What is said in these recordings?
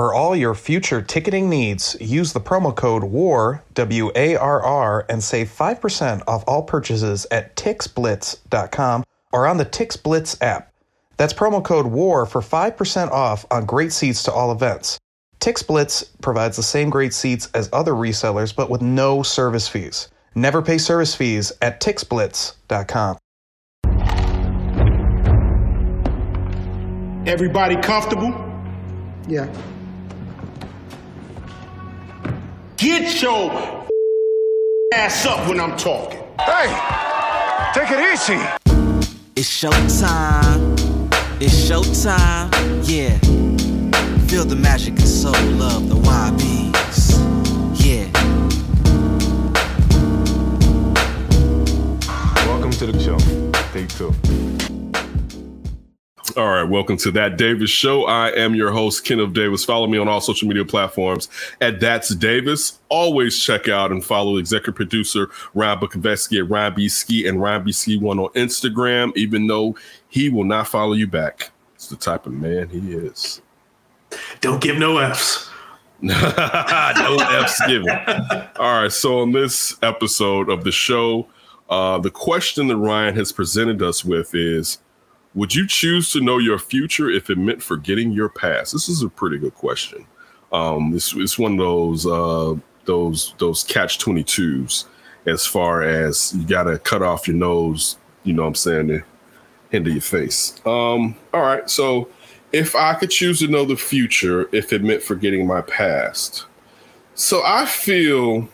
For all your future ticketing needs, use the promo code WAR, W A R R, and save 5% off all purchases at tixblitz.com or on the TixBlitz app. That's promo code WAR for 5% off on great seats to all events. TixBlitz provides the same great seats as other resellers, but with no service fees. Never pay service fees at tixblitz.com. Everybody comfortable? Yeah. Get your ass up when I'm talking. Hey, take it easy. It's showtime. It's showtime. Yeah. Feel the magic and soul of the YBs. Yeah. Welcome to the show. Take two. All right, welcome to that Davis show. I am your host, Kenneth Davis. Follow me on all social media platforms at That's Davis. Always check out and follow executive producer Ryan Bukovetsky at Ryan B. Ski and Ryan B. Ski one on Instagram, even though he will not follow you back. It's the type of man he is. Don't give no F's. no F's given. All right, so on this episode of the show, uh, the question that Ryan has presented us with is would you choose to know your future if it meant forgetting your past? This is a pretty good question. Um, this it's one of those uh, those those catch twenty twos as far as you got to cut off your nose. You know what I'm saying to hinder your face. Um, all right, so if I could choose to know the future if it meant forgetting my past, so I feel.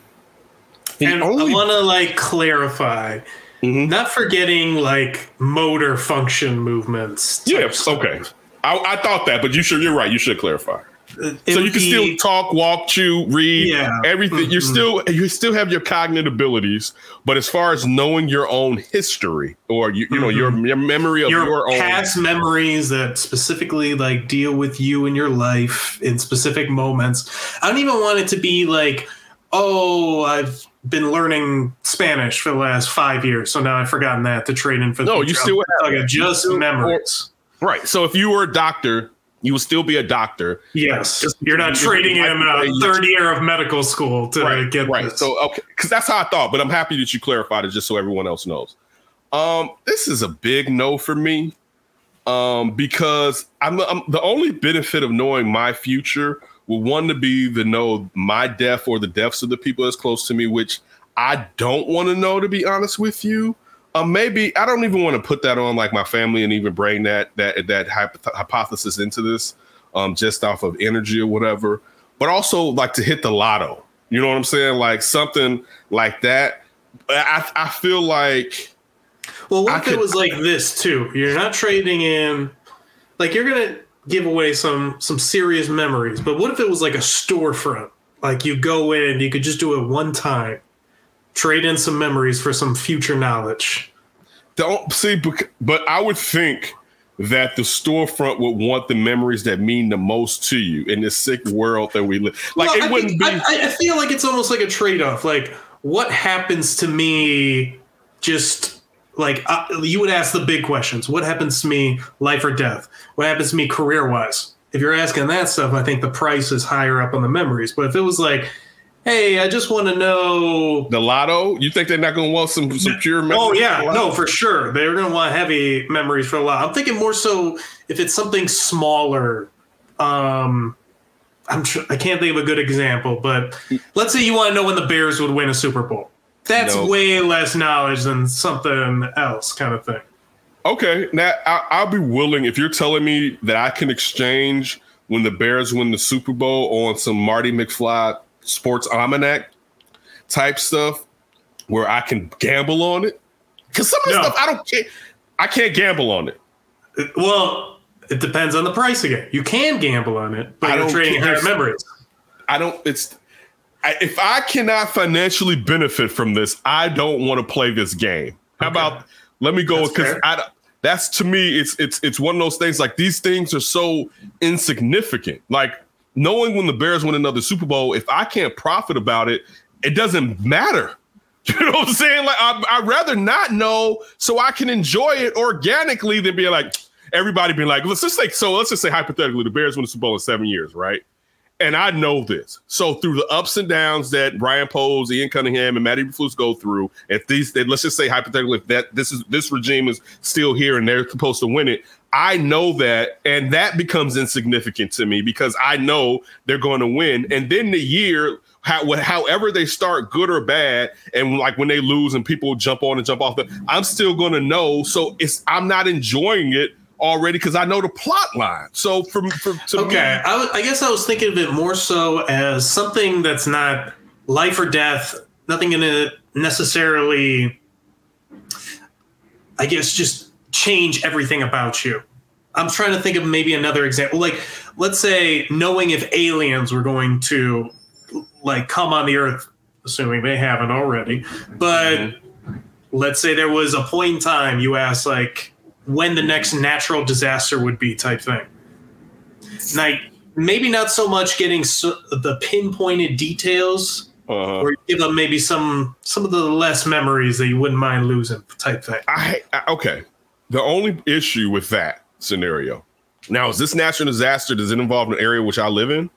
And only- I want to like clarify Mm-hmm. Not forgetting like motor function movements. Yes. Okay. I, I, thought that, but you should. You're right. You should clarify. Uh, so you can be, still talk, walk, chew, read, yeah. everything. Mm-hmm. You still you still have your cognitive abilities, but as far as knowing your own history or you, you mm-hmm. know your, mm-hmm. your memory of your, your own past memories that specifically like deal with you and your life in specific moments. I don't even want it to be like, oh, I've been learning Spanish for the last five years, so now I've forgotten that to train in for. No, you still have like just memories. Right. So if you were a doctor, you will still be a doctor. Yes. Just, You're not trading in a third year of medical school to right, get right. This. So okay, because that's how I thought, but I'm happy that you clarified it just so everyone else knows. Um, this is a big no for me. Um, because I'm, I'm the only benefit of knowing my future will want to be the know my death or the deaths of the people that's close to me, which I don't want to know to be honest with you. Um, maybe I don't even want to put that on like my family and even bring that that that hypothesis into this, um, just off of energy or whatever. But also like to hit the lotto. You know what I'm saying? Like something like that. I I feel like. Well, what I if could, it was like this too? You're not trading in, like you're gonna give away some some serious memories. But what if it was like a storefront? Like you go in, you could just do it one time, trade in some memories for some future knowledge. Don't see, but I would think that the storefront would want the memories that mean the most to you in this sick world that we live. Like well, it I wouldn't think, be. I, I feel like it's almost like a trade off. Like what happens to me just like uh, you would ask the big questions. What happens to me life or death? What happens to me career wise if you're asking that stuff i think the price is higher up on the memories. But if it was like hey i just want to know the lotto? You think they're not going to want some some pure memories oh yeah. no for sure. They're going to want heavy memories for a lot i'm thinking more so if it's something smaller. Um i'm tr- i can't think of a good example but let's say you want to know when the bears would win a super bowl that's way less knowledge than something else, kind of thing. Okay, now I, will be willing if you're telling me that I can exchange when the Bears win the Super Bowl on some Marty McFly sports almanac type stuff, where I can gamble on it. Because some of the no. stuff I don't care. I can't gamble on it. Well, it depends on the price again. You can gamble on it, but I you're trading higher memories. I don't. It's if I cannot financially benefit from this, I don't want to play this game. How okay. about let me go because I that's to me it's it's it's one of those things like these things are so insignificant. Like knowing when the Bears win another Super Bowl, if I can't profit about it, it doesn't matter. You know what I'm saying? Like I, I'd rather not know so I can enjoy it organically than be like everybody being like, let's just say so let's just say hypothetically the Bears win the Super Bowl in seven years, right? And I know this. So through the ups and downs that Ryan Poles, Ian Cunningham, and Matt Eberflus go through, if these, they, let's just say hypothetically, if that this is this regime is still here and they're supposed to win it, I know that, and that becomes insignificant to me because I know they're going to win. And then the year, how, however they start, good or bad, and like when they lose and people jump on and jump off, I'm still going to know. So it's I'm not enjoying it already because I know the plot line. So from, from to Okay, me, I, w- I guess I was thinking of it more so as something that's not life or death, nothing going to necessarily, I guess, just change everything about you. I'm trying to think of maybe another example. Like, let's say knowing if aliens were going to like come on the Earth, assuming they haven't already, but mm-hmm. let's say there was a point in time you asked like when the next natural disaster would be type thing like maybe not so much getting so, the pinpointed details uh, or give them maybe some some of the less memories that you wouldn't mind losing type thing I, I okay. The only issue with that scenario now is this natural disaster. Does it involve an area which I live in?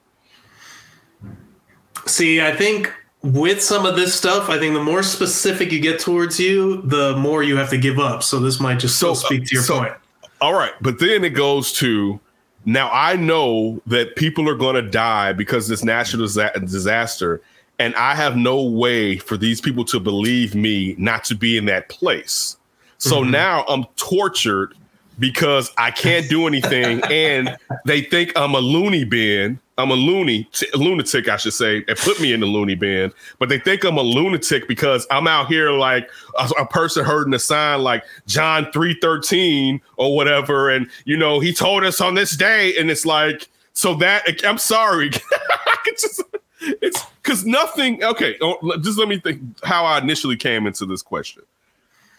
see i think with some of this stuff i think the more specific you get towards you the more you have to give up so this might just So, uh, speak to your so- point All right, but then it goes to now I know that people are going to die because this natural disaster, and I have no way for these people to believe me not to be in that place. So mm-hmm. now I'm tortured because I can't do anything, and they think I'm a loony bin. I'm a loony, t- lunatic, I should say, and put me in the loony bin. But they think I'm a lunatic because I'm out here like a, a person heard a sign like John three thirteen or whatever, and you know he told us on this day, and it's like so that I'm sorry, just it's because nothing. Okay, oh, just let me think how I initially came into this question.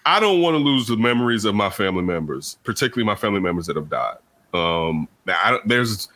I don't want to lose the memories of my family members, particularly my family members that have died. Um, I, there's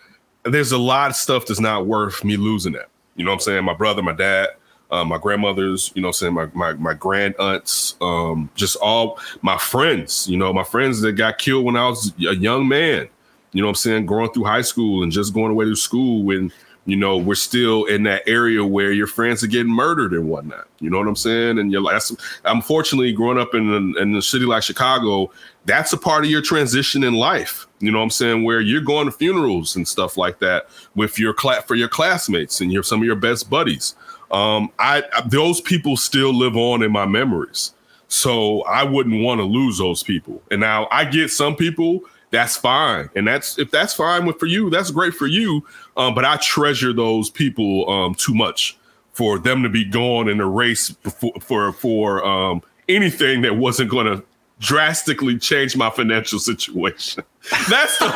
there's a lot of stuff that's not worth me losing that. You know what I'm saying? My brother, my dad, uh, my grandmothers, you know what I'm saying? My my my grand aunts, um, just all my friends, you know, my friends that got killed when I was a young man, you know what I'm saying, going through high school and just going away to school when you know we're still in that area where your friends are getting murdered and whatnot. You know what I'm saying? And you're like, unfortunately, growing up in in a city like Chicago, that's a part of your transition in life. You know what I'm saying? Where you're going to funerals and stuff like that with your class for your classmates and your some of your best buddies. Um, I those people still live on in my memories. So I wouldn't want to lose those people. And now I get some people that's fine, and that's if that's fine with for you, that's great for you. Um, but I treasure those people um, too much for them to be gone in a race for for, for um, anything that wasn't going to drastically change my financial situation. That's the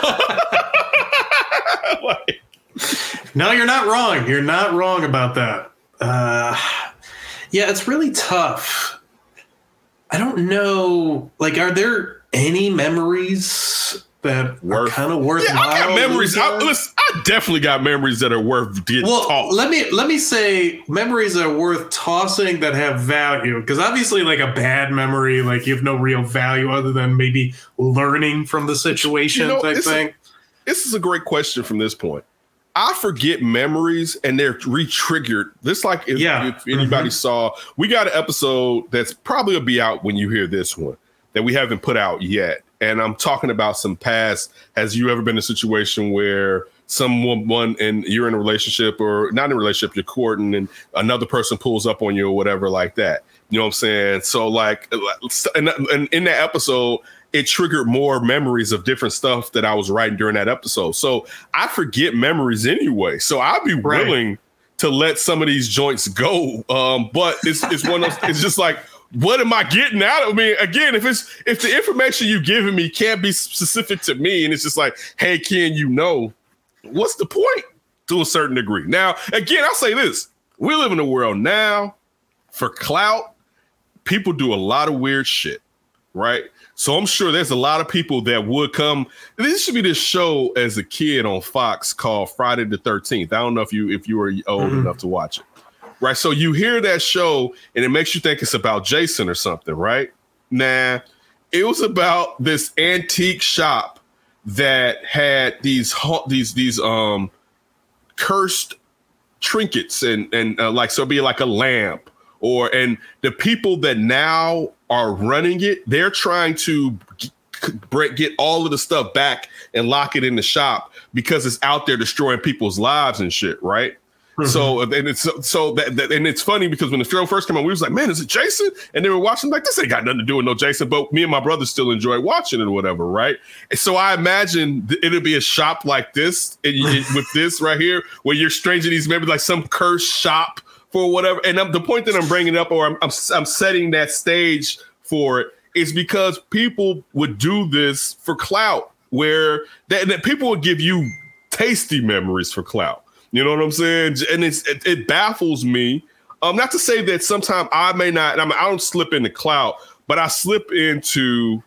like, No, you're not wrong. You're not wrong about that. Uh, yeah, it's really tough. I don't know. Like, are there any memories that Worth- are kind of worthwhile? yeah, I got memories. I, listen, I definitely got memories that are worth getting well, let me let me say memories that are worth tossing that have value because obviously, like a bad memory, like you have no real value other than maybe learning from the situation You know, type this is- this is a great question from this point. I forget memories and they're re-triggered. This like if, Yeah. if anybody mm-hmm. saw, we got an episode that's probably gonna be out when you hear this one that we haven't put out yet. And I'm talking about some past. Has you ever been in a situation where someone and you're in a relationship or not in a relationship, you're courting and another person pulls up on you or whatever like that. You know what I'm saying? So like, and, and in that episode, it triggered more memories of different stuff that I was writing during that episode. So I forget memories anyway. So I'd be Right. willing to let some of these joints go. Um, but it's it's one of those, it's just like, what am I getting out of I mean? Again, if it's if the information you're giving me can't be specific to me, and it's just like, hey, can you know? What's the point to a certain degree? Now, again, I'll say this: we live in a world now for clout. People do a lot of weird shit, right? So I'm sure there's a lot of people that would come. This should be this show as a kid on Fox called Friday the 13th. I don't know if you if you were old Mhm. enough to watch it. Right. So you hear that show and it makes you think it's about Jason or something, right? Nah, it was about this antique shop that had these these these um cursed trinkets and and uh, like so be like a lamp or and the people that now are running it, they're trying to break, get all of the stuff back and lock it in the shop because it's out there destroying people's lives and shit, right? Mm-hmm. So and it's so, that, that and it's funny because when the show first came on, we was like, "Man, is it Jason?" And they were watching like, "This ain't got nothing to do with no Jason." But me and my brother still enjoy watching it or whatever, right? And so I imagine th- it'll be a shop like this and you, with this right here, where you're stranging these maybe like some cursed shop for whatever. And I'm, the point that I'm bringing up, or I'm, I'm I'm setting that stage for it, is because people would do this for clout, where that, that people would give you tasty memories for clout. You know what I'm saying? And it's it, it baffles me. Um, not to say that sometimes I may not. I mean, I don't slip into clout, but I slip into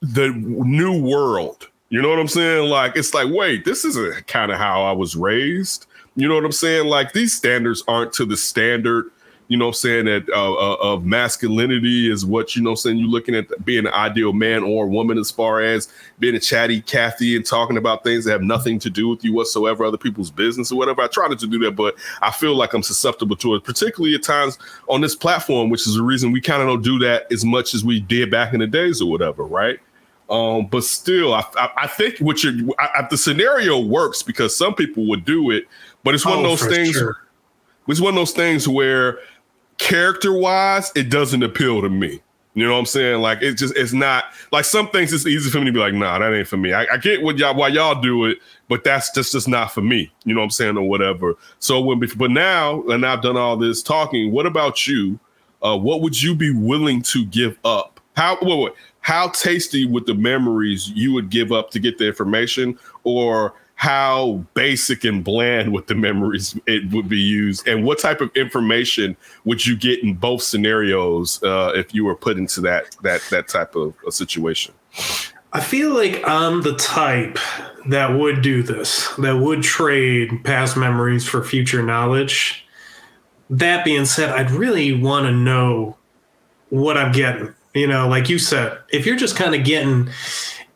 the new world. You know what I'm saying? Like it's like, wait, this isn't kind of how I was raised. You know what I'm saying? Like these standards aren't to the standard. You know what I'm saying that uh, uh, of masculinity is what you know. I'm saying you're looking at being an ideal man or woman as far as being a chatty Cathy and talking about things that have nothing to do with you whatsoever, other people's business or whatever. I try not to do that, but I feel like I'm susceptible to it, particularly at times on this platform, which is the reason we kind of don't do that as much as we did back in the days or whatever, right? Um, but still, I, I, I think what you're I, I- the scenario works because some people would do it, but it's one of Oh, those things. sure. It's one of those things where character wise, it doesn't appeal to me. You know what I'm saying? Like it just it's not like some things it's easy for me to be like, nah, that ain't for me. I, I get what y'all why y'all do it, but that's just just not for me. You know what I'm saying, or whatever. So when but now, and I've done all this talking, what about you? Uh, what would you be willing to give up? How wait, wait, how tasty would the memories you would give up to get the information, or how basic and bland would the memories it would be used, and what type of information would you get in both scenarios uh, if you were put into that that that type of situation? I feel like I'm the type that would do this, that would trade past memories for future knowledge. That being said, I'd really want to know what I'm getting. You know, like you said, if you're just kind of getting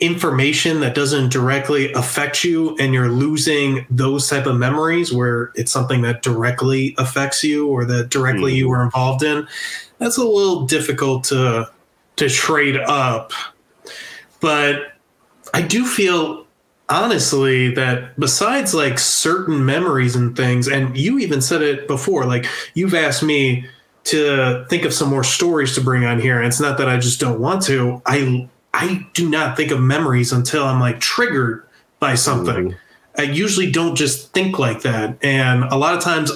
information that doesn't directly affect you and you're losing those type of memories where it's something that directly affects you or that directly you mm-hmm. were involved in, that's a little difficult to to trade up but I do feel honestly that besides like certain memories and things, and you even said it before, like you've asked me to think of some more stories to bring on here. And it's not that I just don't want to. I I do not think of memories until I'm like triggered by something. Mm-hmm. I usually don't just think like that. And a lot of times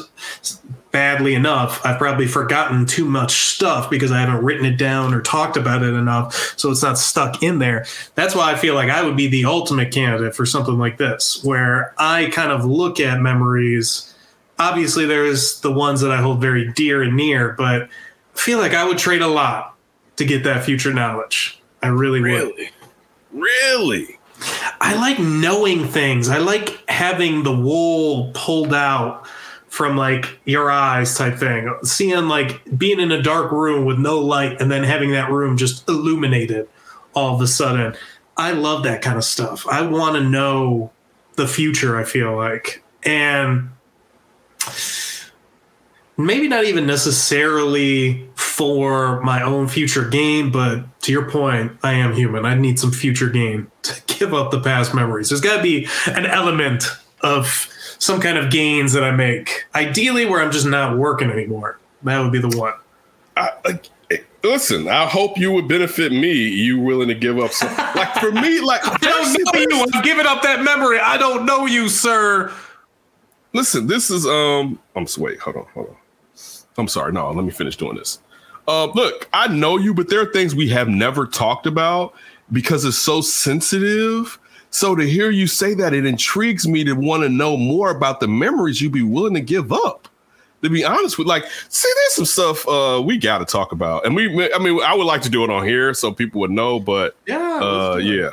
badly enough, I've probably forgotten too much stuff because I haven't written it down or talked about it enough. So it's not stuck in there. That's why I feel like I would be the ultimate candidate for something like this, where I kind of look at memories. Obviously, there's the ones that I hold very dear and near, but I feel like I would trade a lot to get that future knowledge. I really, would. Really, really. I like knowing things. I like having the wool pulled out from like your eyes type thing. Seeing like being in a dark room with no light and then having that room just illuminated all of a sudden. I love that kind of stuff. I want to know the future, I feel like. And maybe not even necessarily for my own future gain, but to your point, I am human. I need some future gain to give up the past memories. There's got to be an element of some kind of gains that I make. Ideally, where I'm just not working anymore. That would be the one. I, like, listen, I hope you would benefit me. You willing to give up some? Like for me, like I don't know you. I'm giving up that memory. I don't know you, sir. Listen, this is um. I'm wait. Hold on. Hold on. I'm sorry. No, let me finish doing this. Uh, look, I know you, but there are things we have never talked about because it's so sensitive. So to hear you say that, it intrigues me to want to know more about the memories you'd be willing to give up. To be honest with, like, see, there's some stuff uh, we got to talk about, and we, I mean, I would like to do it on here so people would know, but Yeah. uh, yeah.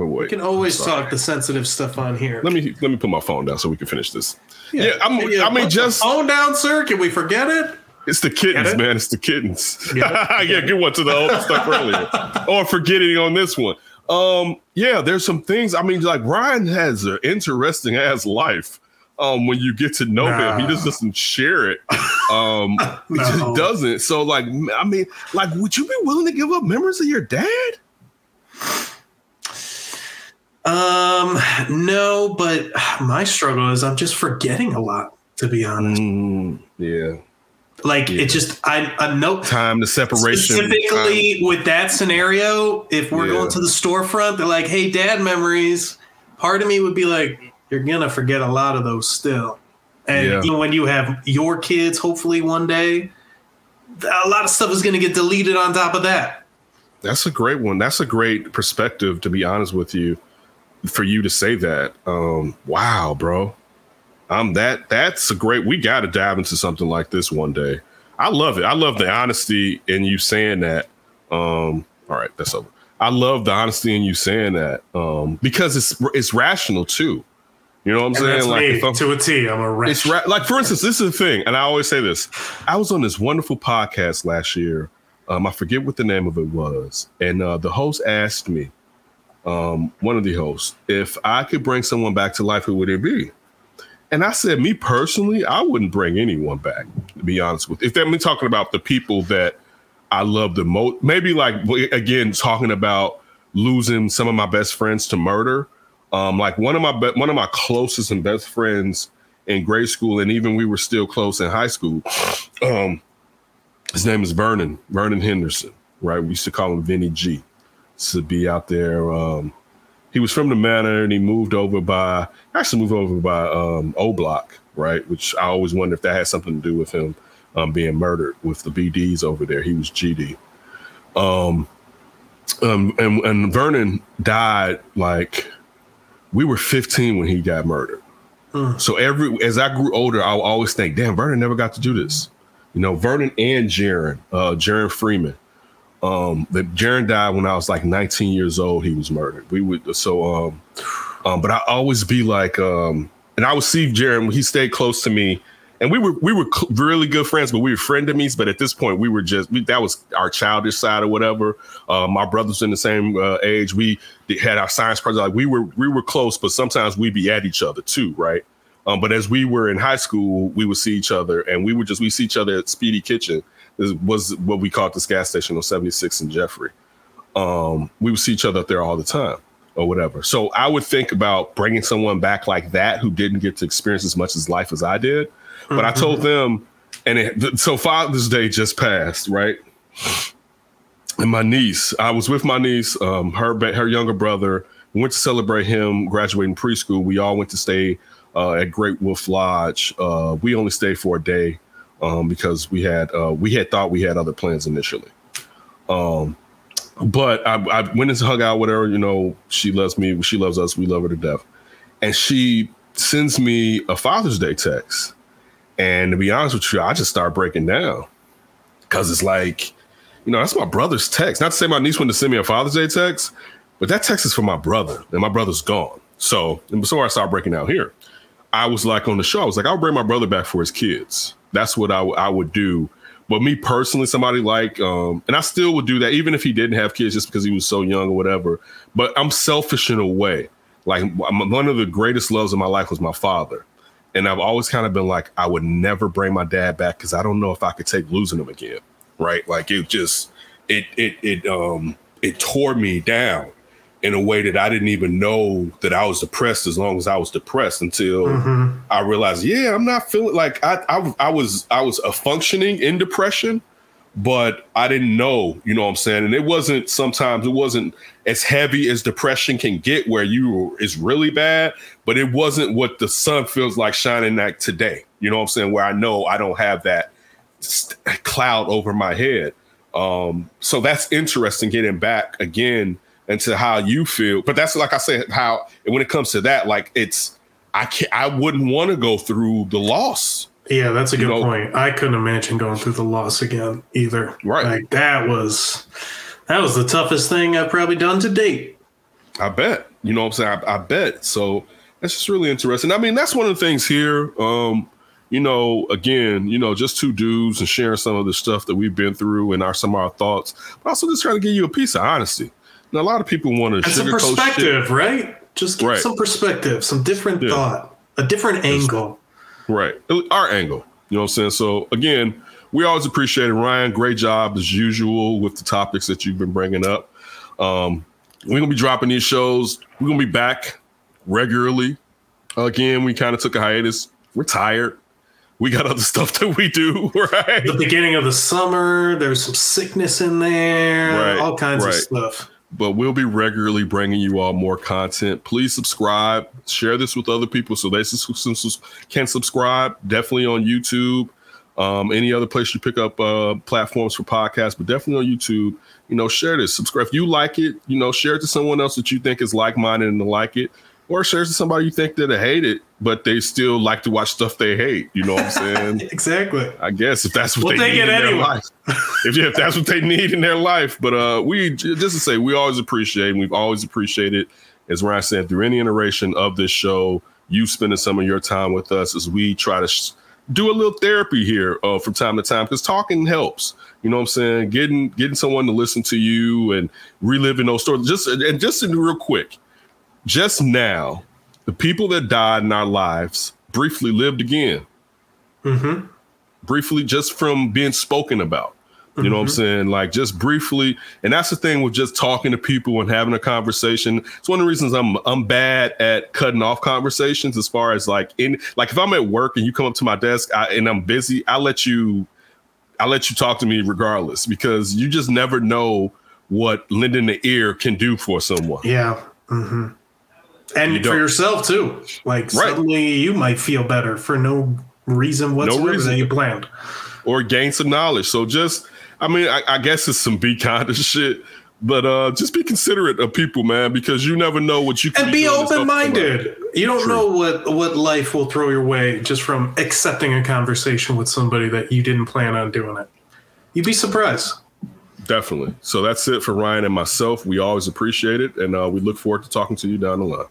Wait, wait. We can always talk the sensitive stuff on here. Let me let me put my phone down so we can finish this. Yeah, I'm, Yeah, I mean, just phone down, sir. Can we forget it? it's the kittens, it? man. It's the kittens. Get it? yeah, get one to the old stuff earlier, or forgetting on this one. Um, yeah, there's some things. I mean, like Ryan has an interesting ass life. um, when you get to know him. He just doesn't share it. Um, he just doesn't. So, like, I mean, like, would you be willing to give up memories of your dad? Um, no, but my struggle is I'm just forgetting a lot. To be honest, Mm, yeah. like yeah. it just I I know Time, to separation. specifically with that scenario. If we're Yeah. going to the storefront, they're like, "Hey, dad, memories." Part of me would be like, "You're gonna forget a lot of those still." And Yeah. even when you have your kids, hopefully one day, a lot of stuff is gonna get deleted on top of that. That's a great one. That's a great perspective, to be honest with you, for you to say that. Um, wow, bro. Um, that that's a great. We got to dive into something like this one day. I love it. I love the honesty in you saying that. Um, all right, that's over. I love the honesty in you saying that um, because it's it's rational too. You know what I'm And saying? like me to a T. I'm a wretch. it's ra- like for instance, this is the thing, and I always say this. I was on this wonderful podcast last year. Um, I forget what the name of it was, and uh, the host asked me, um, one of the hosts, if I could bring someone back to life, who would it be? And I said, me personally, I wouldn't bring anyone back. To be honest with, you. if I'm talking about the people that I love the most, maybe like again talking about losing some of my best friends to murder. Um, like one of my be- one of my closest and best friends in grade school, and even we were still close in high school. Um, his name is Vernon Vernon Henderson. Right, we used to call him Vinny G. To be out there. Um, he was from the manor, and he moved over by actually moved over by um, O Block. Right, which I always wonder if that had something to do with him um, being murdered with the BDs over there. He was GD. Um, um, and, and Vernon died like we were 15 when he got murdered. So every as I grew older, I would always think, damn, Vernon never got to do this. You know, Vernon and Jaron, uh, Jaron Freeman. Um, but Jaron died when I was like 19 years old. He was murdered. We would so um, um, but I always be like, um, and I would see Jaron. He stayed close to me, and we were we were cl- really good friends, but we were frenemies. But at this point, we were just we, that was our childish side or whatever. Uh, my brothers in the same uh, age. We had our science project. Like we were we were close, but sometimes we'd be at each other too, right? Um, but as we were in high school, we would see each other, and we would just we see each other at Speedy Kitchen. Was what we called this gas station on 76 and Jeffery. Um, we would see each other up there all the time or whatever. So I would think about bringing someone back like that who didn't get to experience as much as life as I did. But I told them, and it, so Father's Day just passed, right? And my niece, I was with my niece, um, her her younger brother. We went to celebrate him graduating preschool. We all went to stay uh, at Great Wolf Lodge. Uh, we only stayed for a day um, because we had uh, we had thought we had other plans initially. Um, but I, I went and hung out with her. You know, she loves me. She loves us. We love her to death. And she sends me a Father's Day text. And to be honest with you, I just start breaking down because it's like, you know, that's my brother's text. Not to say my niece wanted to send me a Father's Day text, but that text is for my brother, and my brother's gone. So, and before I start breaking out here, I was like on the show, I was like, I'll bring my brother back for his kids. That's what I, w- I would do. But me personally, somebody like, um, and I still would do that, even if he didn't have kids, just because he was so young or whatever. But I'm selfish in a way. Like one of the greatest loves of my life was my father, and I've always kind of been like, I would never bring my dad back because I don't know if I could take losing him again. Right? Like it just, it, it, it, um, it tore me down in a way that I didn't even know that I was depressed as long as I was depressed until I realized, yeah, I'm not feeling like I, I I was I was a functioning in depression, but I didn't know, you know what I'm saying? And it wasn't sometimes it wasn't as heavy as depression can get where you is really bad, but it wasn't what the sun feels like shining like today. You know what I'm saying? Where I know I don't have that st- cloud over my head. Um, so that's interesting getting back again into how you feel. But that's like I said, how when it comes to that, like it's I can't I wouldn't want to go through the loss. Yeah, that's a good know- point. I couldn't imagine going through the loss again either. Right. Like that was that was the toughest thing I've probably done to date. I bet. You know what I'm saying? I, I bet. So that's just really interesting. I mean, that's one of the things here. Um, you know, again, you know, just two dudes and sharing some of the stuff that we've been through and our some of our thoughts, but also just trying to give you a piece of honesty. And a lot of people want to some sugarcoat shit. perspective, right? Just give Right. some perspective, some different Yeah. thought. a different angle. Right. Our angle. You know what I'm saying? So again, we always appreciate it. Ryan, great job as usual with the topics that you've been bringing up. Um, we're gonna be dropping these shows. We're gonna be back regularly. Again, we kind of took a hiatus. We're tired. We got other stuff that we do, right? The beginning of the summer, there's some sickness in there, Right, all kinds right. of stuff. But we'll be regularly bringing you all more content. Please subscribe, share this with other people so they can subscribe. Definitely on YouTube, um, any other place you pick up uh, platforms for podcasts, but definitely on YouTube. You know, share this, subscribe. If you like it, you know, share it to someone else that you think is like minded and like it, or share it to somebody you think that they hate it, but they still like to watch stuff they hate. You know what I'm saying? Exactly. I guess if that's what We'll they need in their life. if, if that's what they need in their life. But uh, we just to say we always appreciate, and we've always appreciated, as Ryan said, through any iteration of this show, you spending some of your time with us as we try to sh- do a little therapy here uh, from time to time because talking helps. You know what I'm saying? Getting getting someone to listen to you and reliving those stories. Just and just in real quick, just now, the people that died in our lives briefly lived again briefly just from being spoken about. You know what I'm saying? Like just briefly, and that's the thing with just talking to people and having a conversation. It's one of the reasons I'm I'm bad at cutting off conversations. As far as like in like if I'm at work and you come up to my desk I, and I'm busy, I let you I let you talk to me regardless because you just never know what lending the ear can do for someone. Yeah. hmm And You for yourself too. Like suddenly you might feel better for no reason whatsoever reason. that you planned. or gain some knowledge. So just, I mean, I, I guess it's some be kind of shit, but uh, just be considerate of people, man, because you never know what you can And be doing open minded. You don't True. know what what life will throw your way just from accepting a conversation with somebody that you didn't plan on doing it. You'd be surprised. Definitely. So that's it for Ryan and myself. We always appreciate it, and uh, we look forward to talking to you down the line.